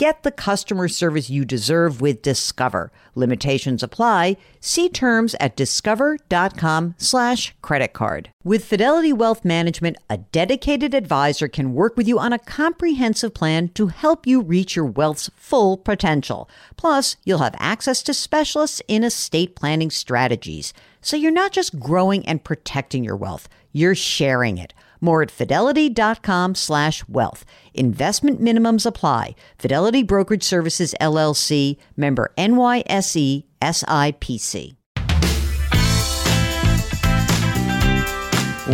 Get the customer service you deserve with Discover. Limitations apply. See terms at discover.com slash credit card. With Fidelity Wealth Management, a dedicated advisor can work with you on a comprehensive plan to help you reach your wealth's full potential. Plus, you'll have access to specialists in estate planning strategies. So you're not just growing and protecting your wealth, you're sharing it. More at fidelity.com slash wealth. Investment minimums apply. Fidelity Brokerage Services LLC member NYSE SIPC.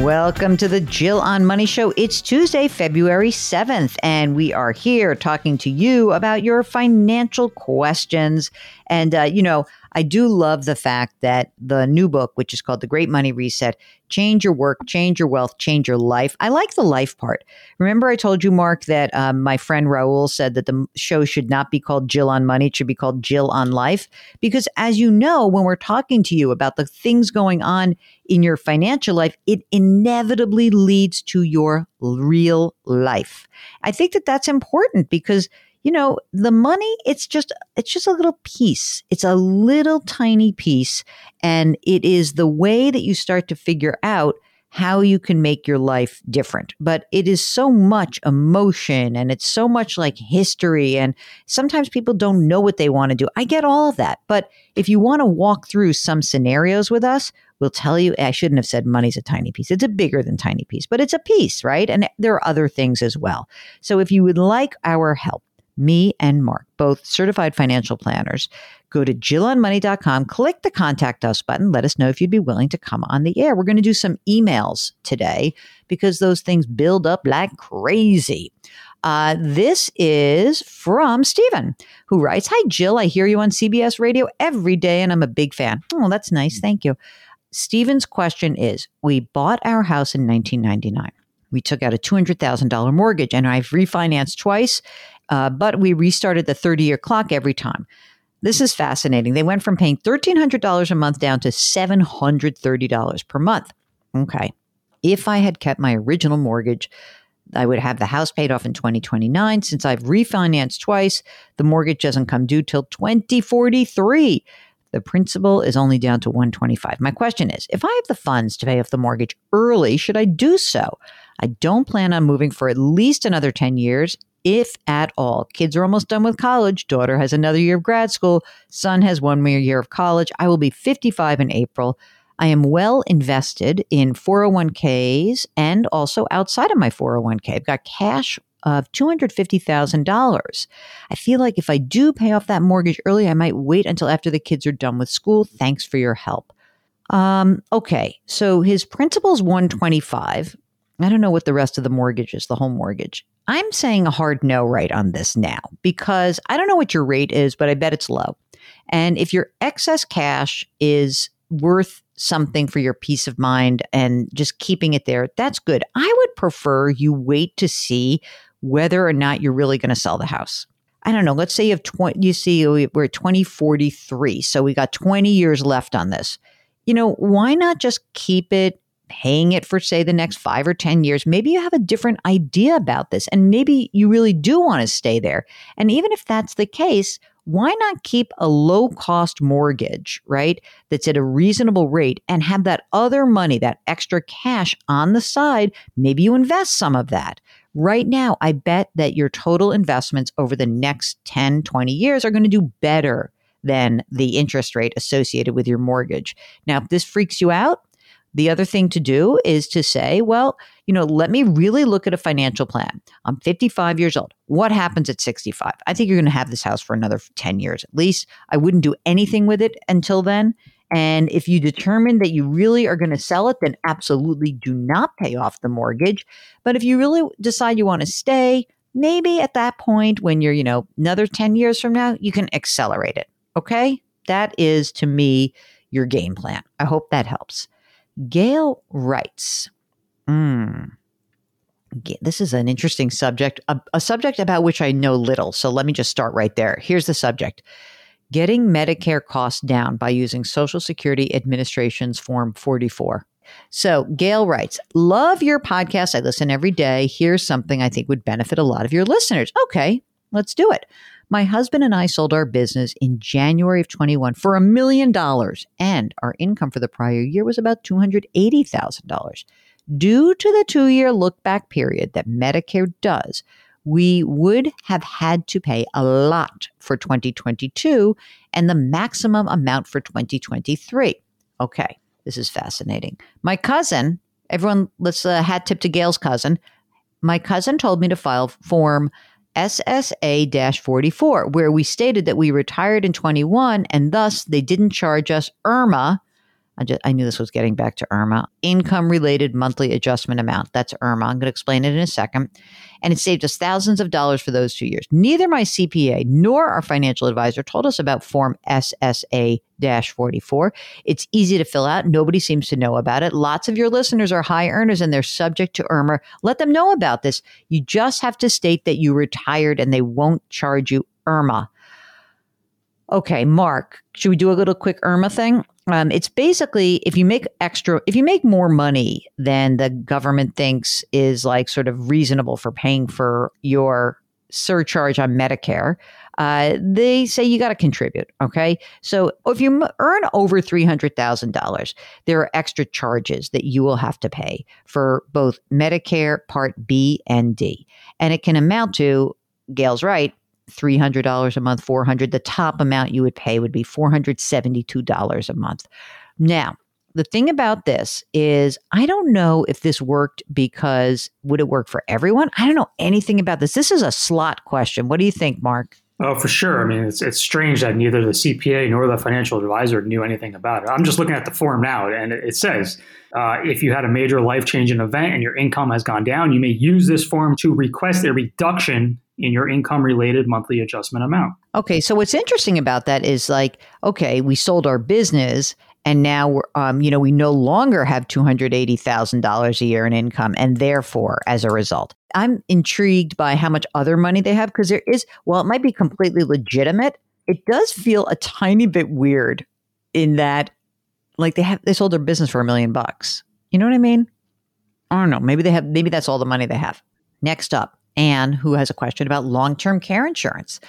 Welcome to the Jill on Money Show. It's Tuesday, February 7th, and we are here talking to you about your financial questions. And, uh, you know, I do love the fact that the new book, which is called The Great Money Reset, Change Your Work, Change Your Wealth, Change Your Life. I like the life part. Remember, I told you, Mark, that um, my friend Raul said that the show should not be called Jill on Money, it should be called Jill on Life. Because as you know, when we're talking to you about the things going on in your financial life, it inevitably leads to your real life. I think that that's important because you know, the money, it's just, it's just a little piece. It's a little tiny piece. And it is the way that you start to figure out how you can make your life different. But it is so much emotion and it's so much like history. And sometimes people don't know what they want to do. I get all of that. But if you want to walk through some scenarios with us, we'll tell you. I shouldn't have said money's a tiny piece. It's a bigger than tiny piece, but it's a piece, right? And there are other things as well. So if you would like our help, me and Mark, both certified financial planners. Go to jillonmoney.com, click the contact us button. Let us know if you'd be willing to come on the air. We're going to do some emails today because those things build up like crazy. Uh, this is from Stephen, who writes Hi, Jill. I hear you on CBS radio every day, and I'm a big fan. Oh, that's nice. Thank you. Stephen's question is We bought our house in 1999. We took out a $200,000 mortgage and I've refinanced twice uh, but we restarted the 30 year clock every time. This is fascinating. They went from paying $1,300 a month down to $730 per month. Okay. If I had kept my original mortgage, I would have the house paid off in 2029. Since I've refinanced twice, the mortgage doesn't come due till 2043. The principal is only down to 125. My question is, if I have the funds to pay off the mortgage early, should I do so? I don't plan on moving for at least another 10 years if at all. Kids are almost done with college. Daughter has another year of grad school. Son has one more year of college. I will be 55 in April. I am well invested in 401ks and also outside of my 401k. I've got cash of $250,000. I feel like if I do pay off that mortgage early, I might wait until after the kids are done with school. Thanks for your help. Um, okay, so his principal's 125. I don't know what the rest of the mortgage is, the home mortgage. I'm saying a hard no right on this now because I don't know what your rate is, but I bet it's low. And if your excess cash is worth something for your peace of mind and just keeping it there, that's good. I would prefer you wait to see whether or not you're really going to sell the house. I don't know. Let's say you have 20, you see, we're 2043. So we got 20 years left on this. You know, why not just keep it paying it for, say, the next five or 10 years, maybe you have a different idea about this and maybe you really do want to stay there. And even if that's the case, why not keep a low cost mortgage, right? That's at a reasonable rate and have that other money, that extra cash on the side. Maybe you invest some of that. Right now, I bet that your total investments over the next 10, 20 years are going to do better than the interest rate associated with your mortgage. Now, if this freaks you out, the other thing to do is to say, well, you know, let me really look at a financial plan. I'm 55 years old. What happens at 65? I think you're going to have this house for another 10 years at least. I wouldn't do anything with it until then. And if you determine that you really are going to sell it, then absolutely do not pay off the mortgage. But if you really decide you want to stay, maybe at that point when you're, you know, another 10 years from now, you can accelerate it. Okay? That is to me your game plan. I hope that helps. Gail writes, mm, this is an interesting subject, a, a subject about which I know little. So let me just start right there. Here's the subject Getting Medicare costs down by using Social Security Administration's Form 44. So Gail writes, Love your podcast. I listen every day. Here's something I think would benefit a lot of your listeners. Okay, let's do it. My husband and I sold our business in January of 21 for a million dollars, and our income for the prior year was about $280,000. Due to the two year look back period that Medicare does, we would have had to pay a lot for 2022 and the maximum amount for 2023. Okay, this is fascinating. My cousin, everyone, let's uh, hat tip to Gail's cousin. My cousin told me to file form SSA 44, where we stated that we retired in 21 and thus they didn't charge us IRMAA I, just, I knew this was getting back to IRMAA. Income related monthly adjustment amount. That's IRMAA. I'm going to explain it in a second. And it saved us thousands of dollars for those two years. Neither my CPA nor our financial advisor told us about Form SSA 44. It's easy to fill out. Nobody seems to know about it. Lots of your listeners are high earners and they're subject to IRMAA. Let them know about this. You just have to state that you retired and they won't charge you IRMAA. Okay, Mark, should we do a little quick IRMAA thing? Um, it's basically if you make extra, if you make more money than the government thinks is like sort of reasonable for paying for your surcharge on Medicare, uh, they say you got to contribute. Okay. So if you earn over $300,000, there are extra charges that you will have to pay for both Medicare Part B and D. And it can amount to, Gail's right, $300 a month, 400 the top amount you would pay would be $472 a month. Now, the thing about this is I don't know if this worked because would it work for everyone? I don't know anything about this. This is a slot question. What do you think, Mark? Oh, for sure. I mean, it's, it's strange that neither the CPA nor the financial advisor knew anything about it. I'm just looking at the form now, and it says uh, if you had a major life changing event and your income has gone down, you may use this form to request a reduction in your income related monthly adjustment amount. Okay, so what's interesting about that is like, okay, we sold our business and now we're, um, you know, we no longer have two hundred eighty thousand dollars a year in income, and therefore, as a result, I'm intrigued by how much other money they have because there is, well, it might be completely legitimate. It does feel a tiny bit weird in that, like they have they sold their business for a million bucks. You know what I mean? I don't know. Maybe they have. Maybe that's all the money they have. Next up, Anne, who has a question about long term care insurance.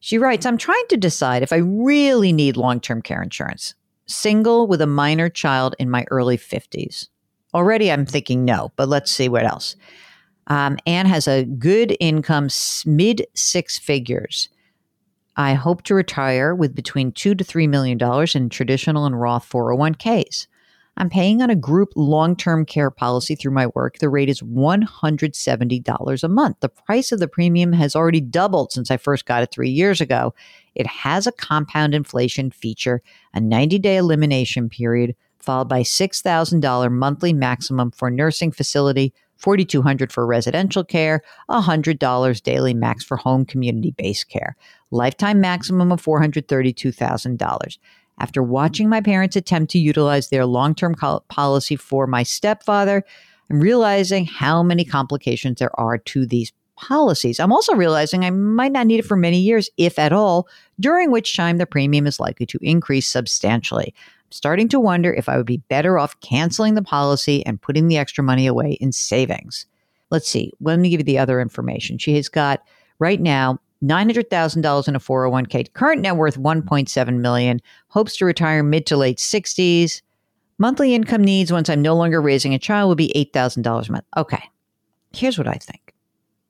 She writes, I'm trying to decide if I really need long term care insurance. Single with a minor child in my early 50s. Already I'm thinking no, but let's see what else. Um, Anne has a good income, mid six figures. I hope to retire with between two to three million dollars in traditional and Roth 401ks. I'm paying on a group long term care policy through my work. The rate is $170 a month. The price of the premium has already doubled since I first got it three years ago. It has a compound inflation feature, a 90 day elimination period, followed by $6,000 monthly maximum for nursing facility, $4,200 for residential care, $100 daily max for home community based care, lifetime maximum of $432,000. After watching my parents attempt to utilize their long term policy for my stepfather, I'm realizing how many complications there are to these policies. I'm also realizing I might not need it for many years, if at all, during which time the premium is likely to increase substantially. I'm starting to wonder if I would be better off canceling the policy and putting the extra money away in savings. Let's see. Let me give you the other information. She has got right now $900,000 in a 401k. Current net worth 1.7 million. Hopes to retire mid to late 60s. Monthly income needs once I'm no longer raising a child will be $8,000 a month. Okay. Here's what I think.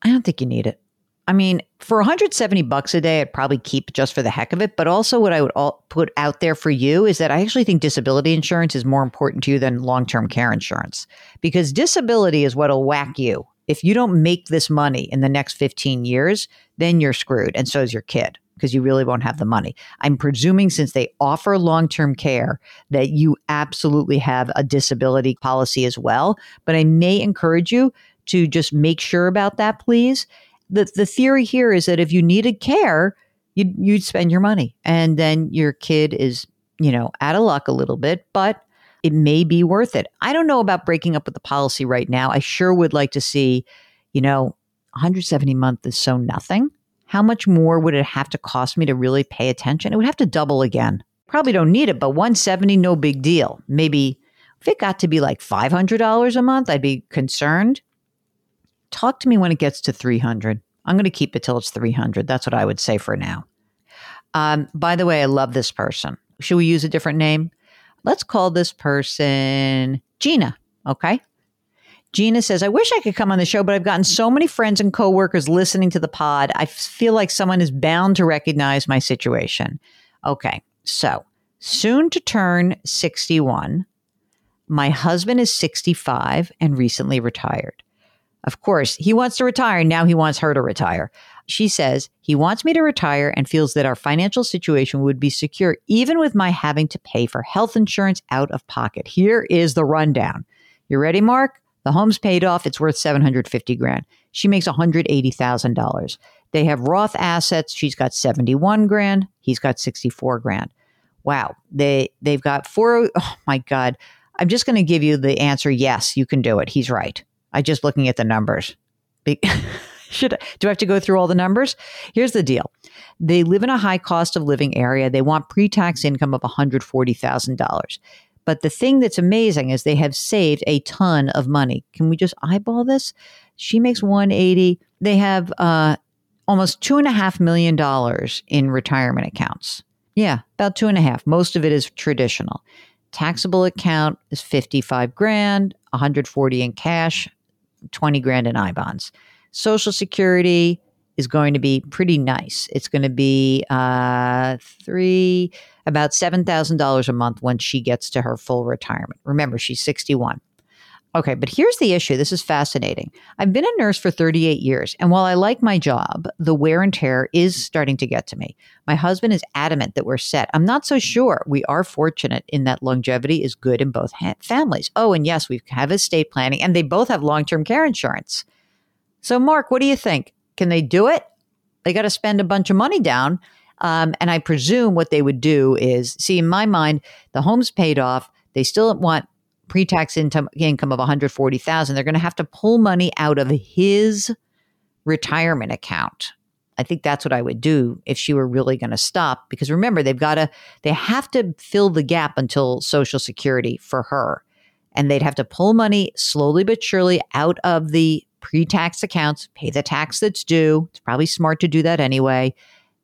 I don't think you need it. I mean, for 170 bucks a day, I'd probably keep just for the heck of it. But also, what I would all put out there for you is that I actually think disability insurance is more important to you than long term care insurance because disability is what'll whack you if you don't make this money in the next 15 years, then you're screwed. And so is your kid because you really won't have the money. I'm presuming since they offer long term care that you absolutely have a disability policy as well. But I may encourage you to just make sure about that, please. The, the theory here is that if you needed care, you'd, you'd spend your money and then your kid is you know, out of luck a little bit, but it may be worth it. I don't know about breaking up with the policy right now. I sure would like to see, you know, 170 a month is so nothing. How much more would it have to cost me to really pay attention? It would have to double again. Probably don't need it, but 170 no big deal. Maybe if it got to be like $500 a month, I'd be concerned. Talk to me when it gets to 300. I'm going to keep it till it's 300. That's what I would say for now. Um, by the way, I love this person. Should we use a different name? Let's call this person Gina. Okay. Gina says, I wish I could come on the show, but I've gotten so many friends and coworkers listening to the pod. I feel like someone is bound to recognize my situation. Okay. So soon to turn 61. My husband is 65 and recently retired. Of course, he wants to retire. Now he wants her to retire. She says he wants me to retire and feels that our financial situation would be secure even with my having to pay for health insurance out of pocket. Here is the rundown. You ready, Mark? The home's paid off. It's worth 750 grand. She makes $180,000. They have Roth assets. She's got 71 grand. He's got 64 grand. Wow. They they've got four oh my god. I'm just going to give you the answer yes, you can do it. He's right. I just looking at the numbers. Should do I have to go through all the numbers? Here's the deal. They live in a high cost of living area. They want pre-tax income of $140,000. But the thing that's amazing is they have saved a ton of money. Can we just eyeball this? She makes 180. They have uh, almost two and a half million dollars in retirement accounts. Yeah, about two and a half. Most of it is traditional. Taxable account is 55 grand, 140 in cash, 20 grand in I bonds. Social Security is going to be pretty nice. It's going to be uh, three, about $7,000 a month when she gets to her full retirement. Remember, she's 61. Okay, but here's the issue. This is fascinating. I've been a nurse for 38 years, and while I like my job, the wear and tear is starting to get to me. My husband is adamant that we're set. I'm not so sure. We are fortunate in that longevity is good in both ha- families. Oh, and yes, we have estate planning, and they both have long term care insurance. So, Mark, what do you think? Can they do it? They got to spend a bunch of money down. Um, and I presume what they would do is see, in my mind, the home's paid off. They still want pre-tax income income of 140,000 they're going to have to pull money out of his retirement account I think that's what I would do if she were really going to stop because remember they've got to they have to fill the gap until social security for her and they'd have to pull money slowly but surely out of the pre-tax accounts pay the tax that's due it's probably smart to do that anyway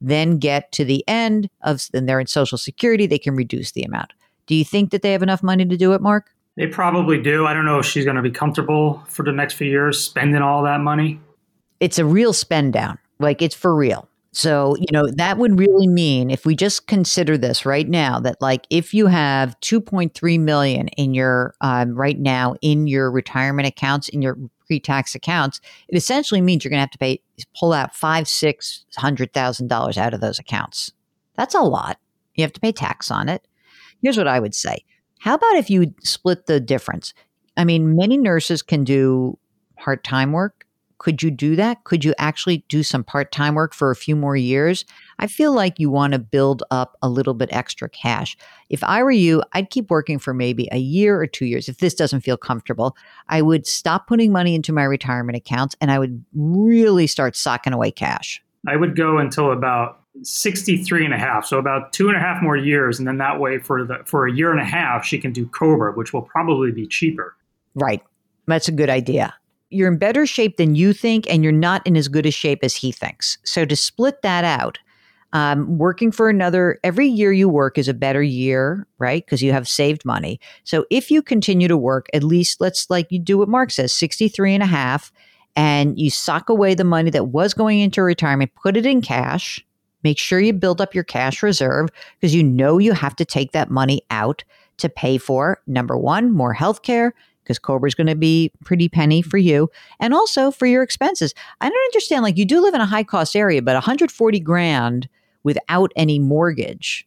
then get to the end of then they're in social security they can reduce the amount do you think that they have enough money to do it mark they probably do. I don't know if she's going to be comfortable for the next few years spending all that money. It's a real spend down. Like it's for real. So, you know, that would really mean if we just consider this right now that like if you have 2.3 million in your um, right now in your retirement accounts, in your pre-tax accounts, it essentially means you're going to have to pay pull out five, six hundred thousand dollars out of those accounts. That's a lot. You have to pay tax on it. Here's what I would say how about if you split the difference? I mean, many nurses can do part time work. Could you do that? Could you actually do some part time work for a few more years? I feel like you want to build up a little bit extra cash. If I were you, I'd keep working for maybe a year or two years. If this doesn't feel comfortable, I would stop putting money into my retirement accounts and I would really start socking away cash. I would go until about 63 and a half so about two and a half more years and then that way for the for a year and a half she can do cobra which will probably be cheaper right that's a good idea you're in better shape than you think and you're not in as good a shape as he thinks. So to split that out um, working for another every year you work is a better year right? Because you have saved money. So if you continue to work at least let's like you do what mark says 63 and a half and you sock away the money that was going into retirement put it in cash Make sure you build up your cash reserve because you know you have to take that money out to pay for number one, more health care, because Cobra is going to be pretty penny for you, and also for your expenses. I don't understand. Like you do live in a high cost area, but 140 grand without any mortgage.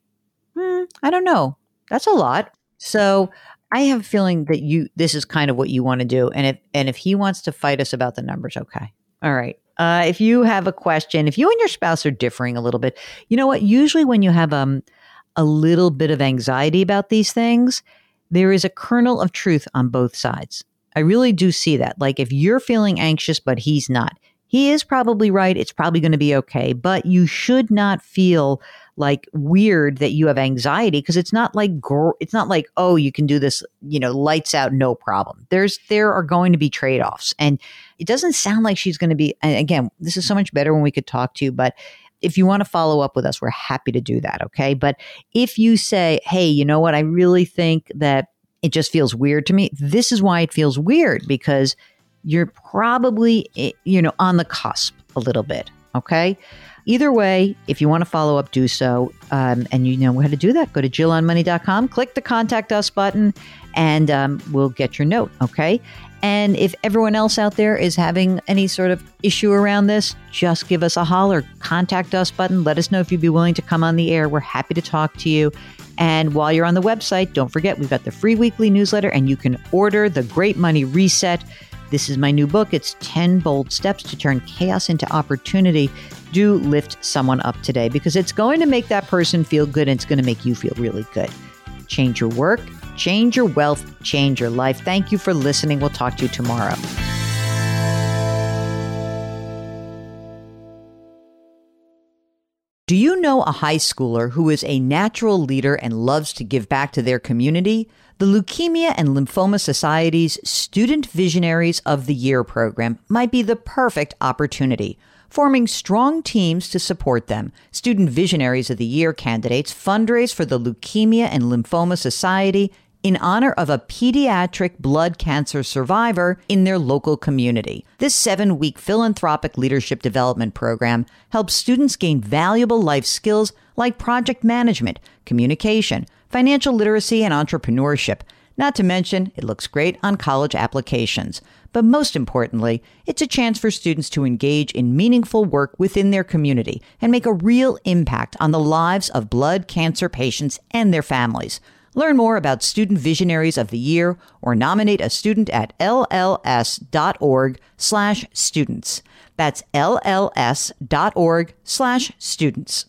Hmm, I don't know. That's a lot. So I have a feeling that you this is kind of what you want to do, and if and if he wants to fight us about the numbers, okay, all right. Uh, if you have a question, if you and your spouse are differing a little bit, you know what? Usually, when you have um, a little bit of anxiety about these things, there is a kernel of truth on both sides. I really do see that. Like if you're feeling anxious, but he's not, he is probably right. It's probably going to be okay, but you should not feel like weird that you have anxiety because it's not like it's not like oh you can do this you know lights out no problem there's there are going to be trade-offs and it doesn't sound like she's going to be and again this is so much better when we could talk to you but if you want to follow up with us we're happy to do that okay? But if you say hey you know what? I really think that it just feels weird to me this is why it feels weird because you're probably eh, you know on the cusp a little bit okay Either way, if you want to follow up, do so. Um, and you know how to do that. Go to JillOnMoney.com, click the contact us button, and um, we'll get your note. Okay. And if everyone else out there is having any sort of issue around this, just give us a holler, contact us button. Let us know if you'd be willing to come on the air. We're happy to talk to you. And while you're on the website, don't forget we've got the free weekly newsletter and you can order the Great Money Reset. This is my new book. It's 10 bold steps to turn chaos into opportunity do lift someone up today because it's going to make that person feel good and it's going to make you feel really good. Change your work, change your wealth, change your life. Thank you for listening. We'll talk to you tomorrow. Do you know a high schooler who is a natural leader and loves to give back to their community? The Leukemia and Lymphoma Society's Student Visionaries of the Year program might be the perfect opportunity forming strong teams to support them. Student Visionaries of the Year candidates fundraise for the Leukemia and Lymphoma Society in honor of a pediatric blood cancer survivor in their local community. This seven week philanthropic leadership development program helps students gain valuable life skills like project management, communication, financial literacy, and entrepreneurship. Not to mention, it looks great on college applications. But most importantly, it's a chance for students to engage in meaningful work within their community and make a real impact on the lives of blood cancer patients and their families. Learn more about Student Visionaries of the Year or nominate a student at lls.org/students. That's lls.org/students.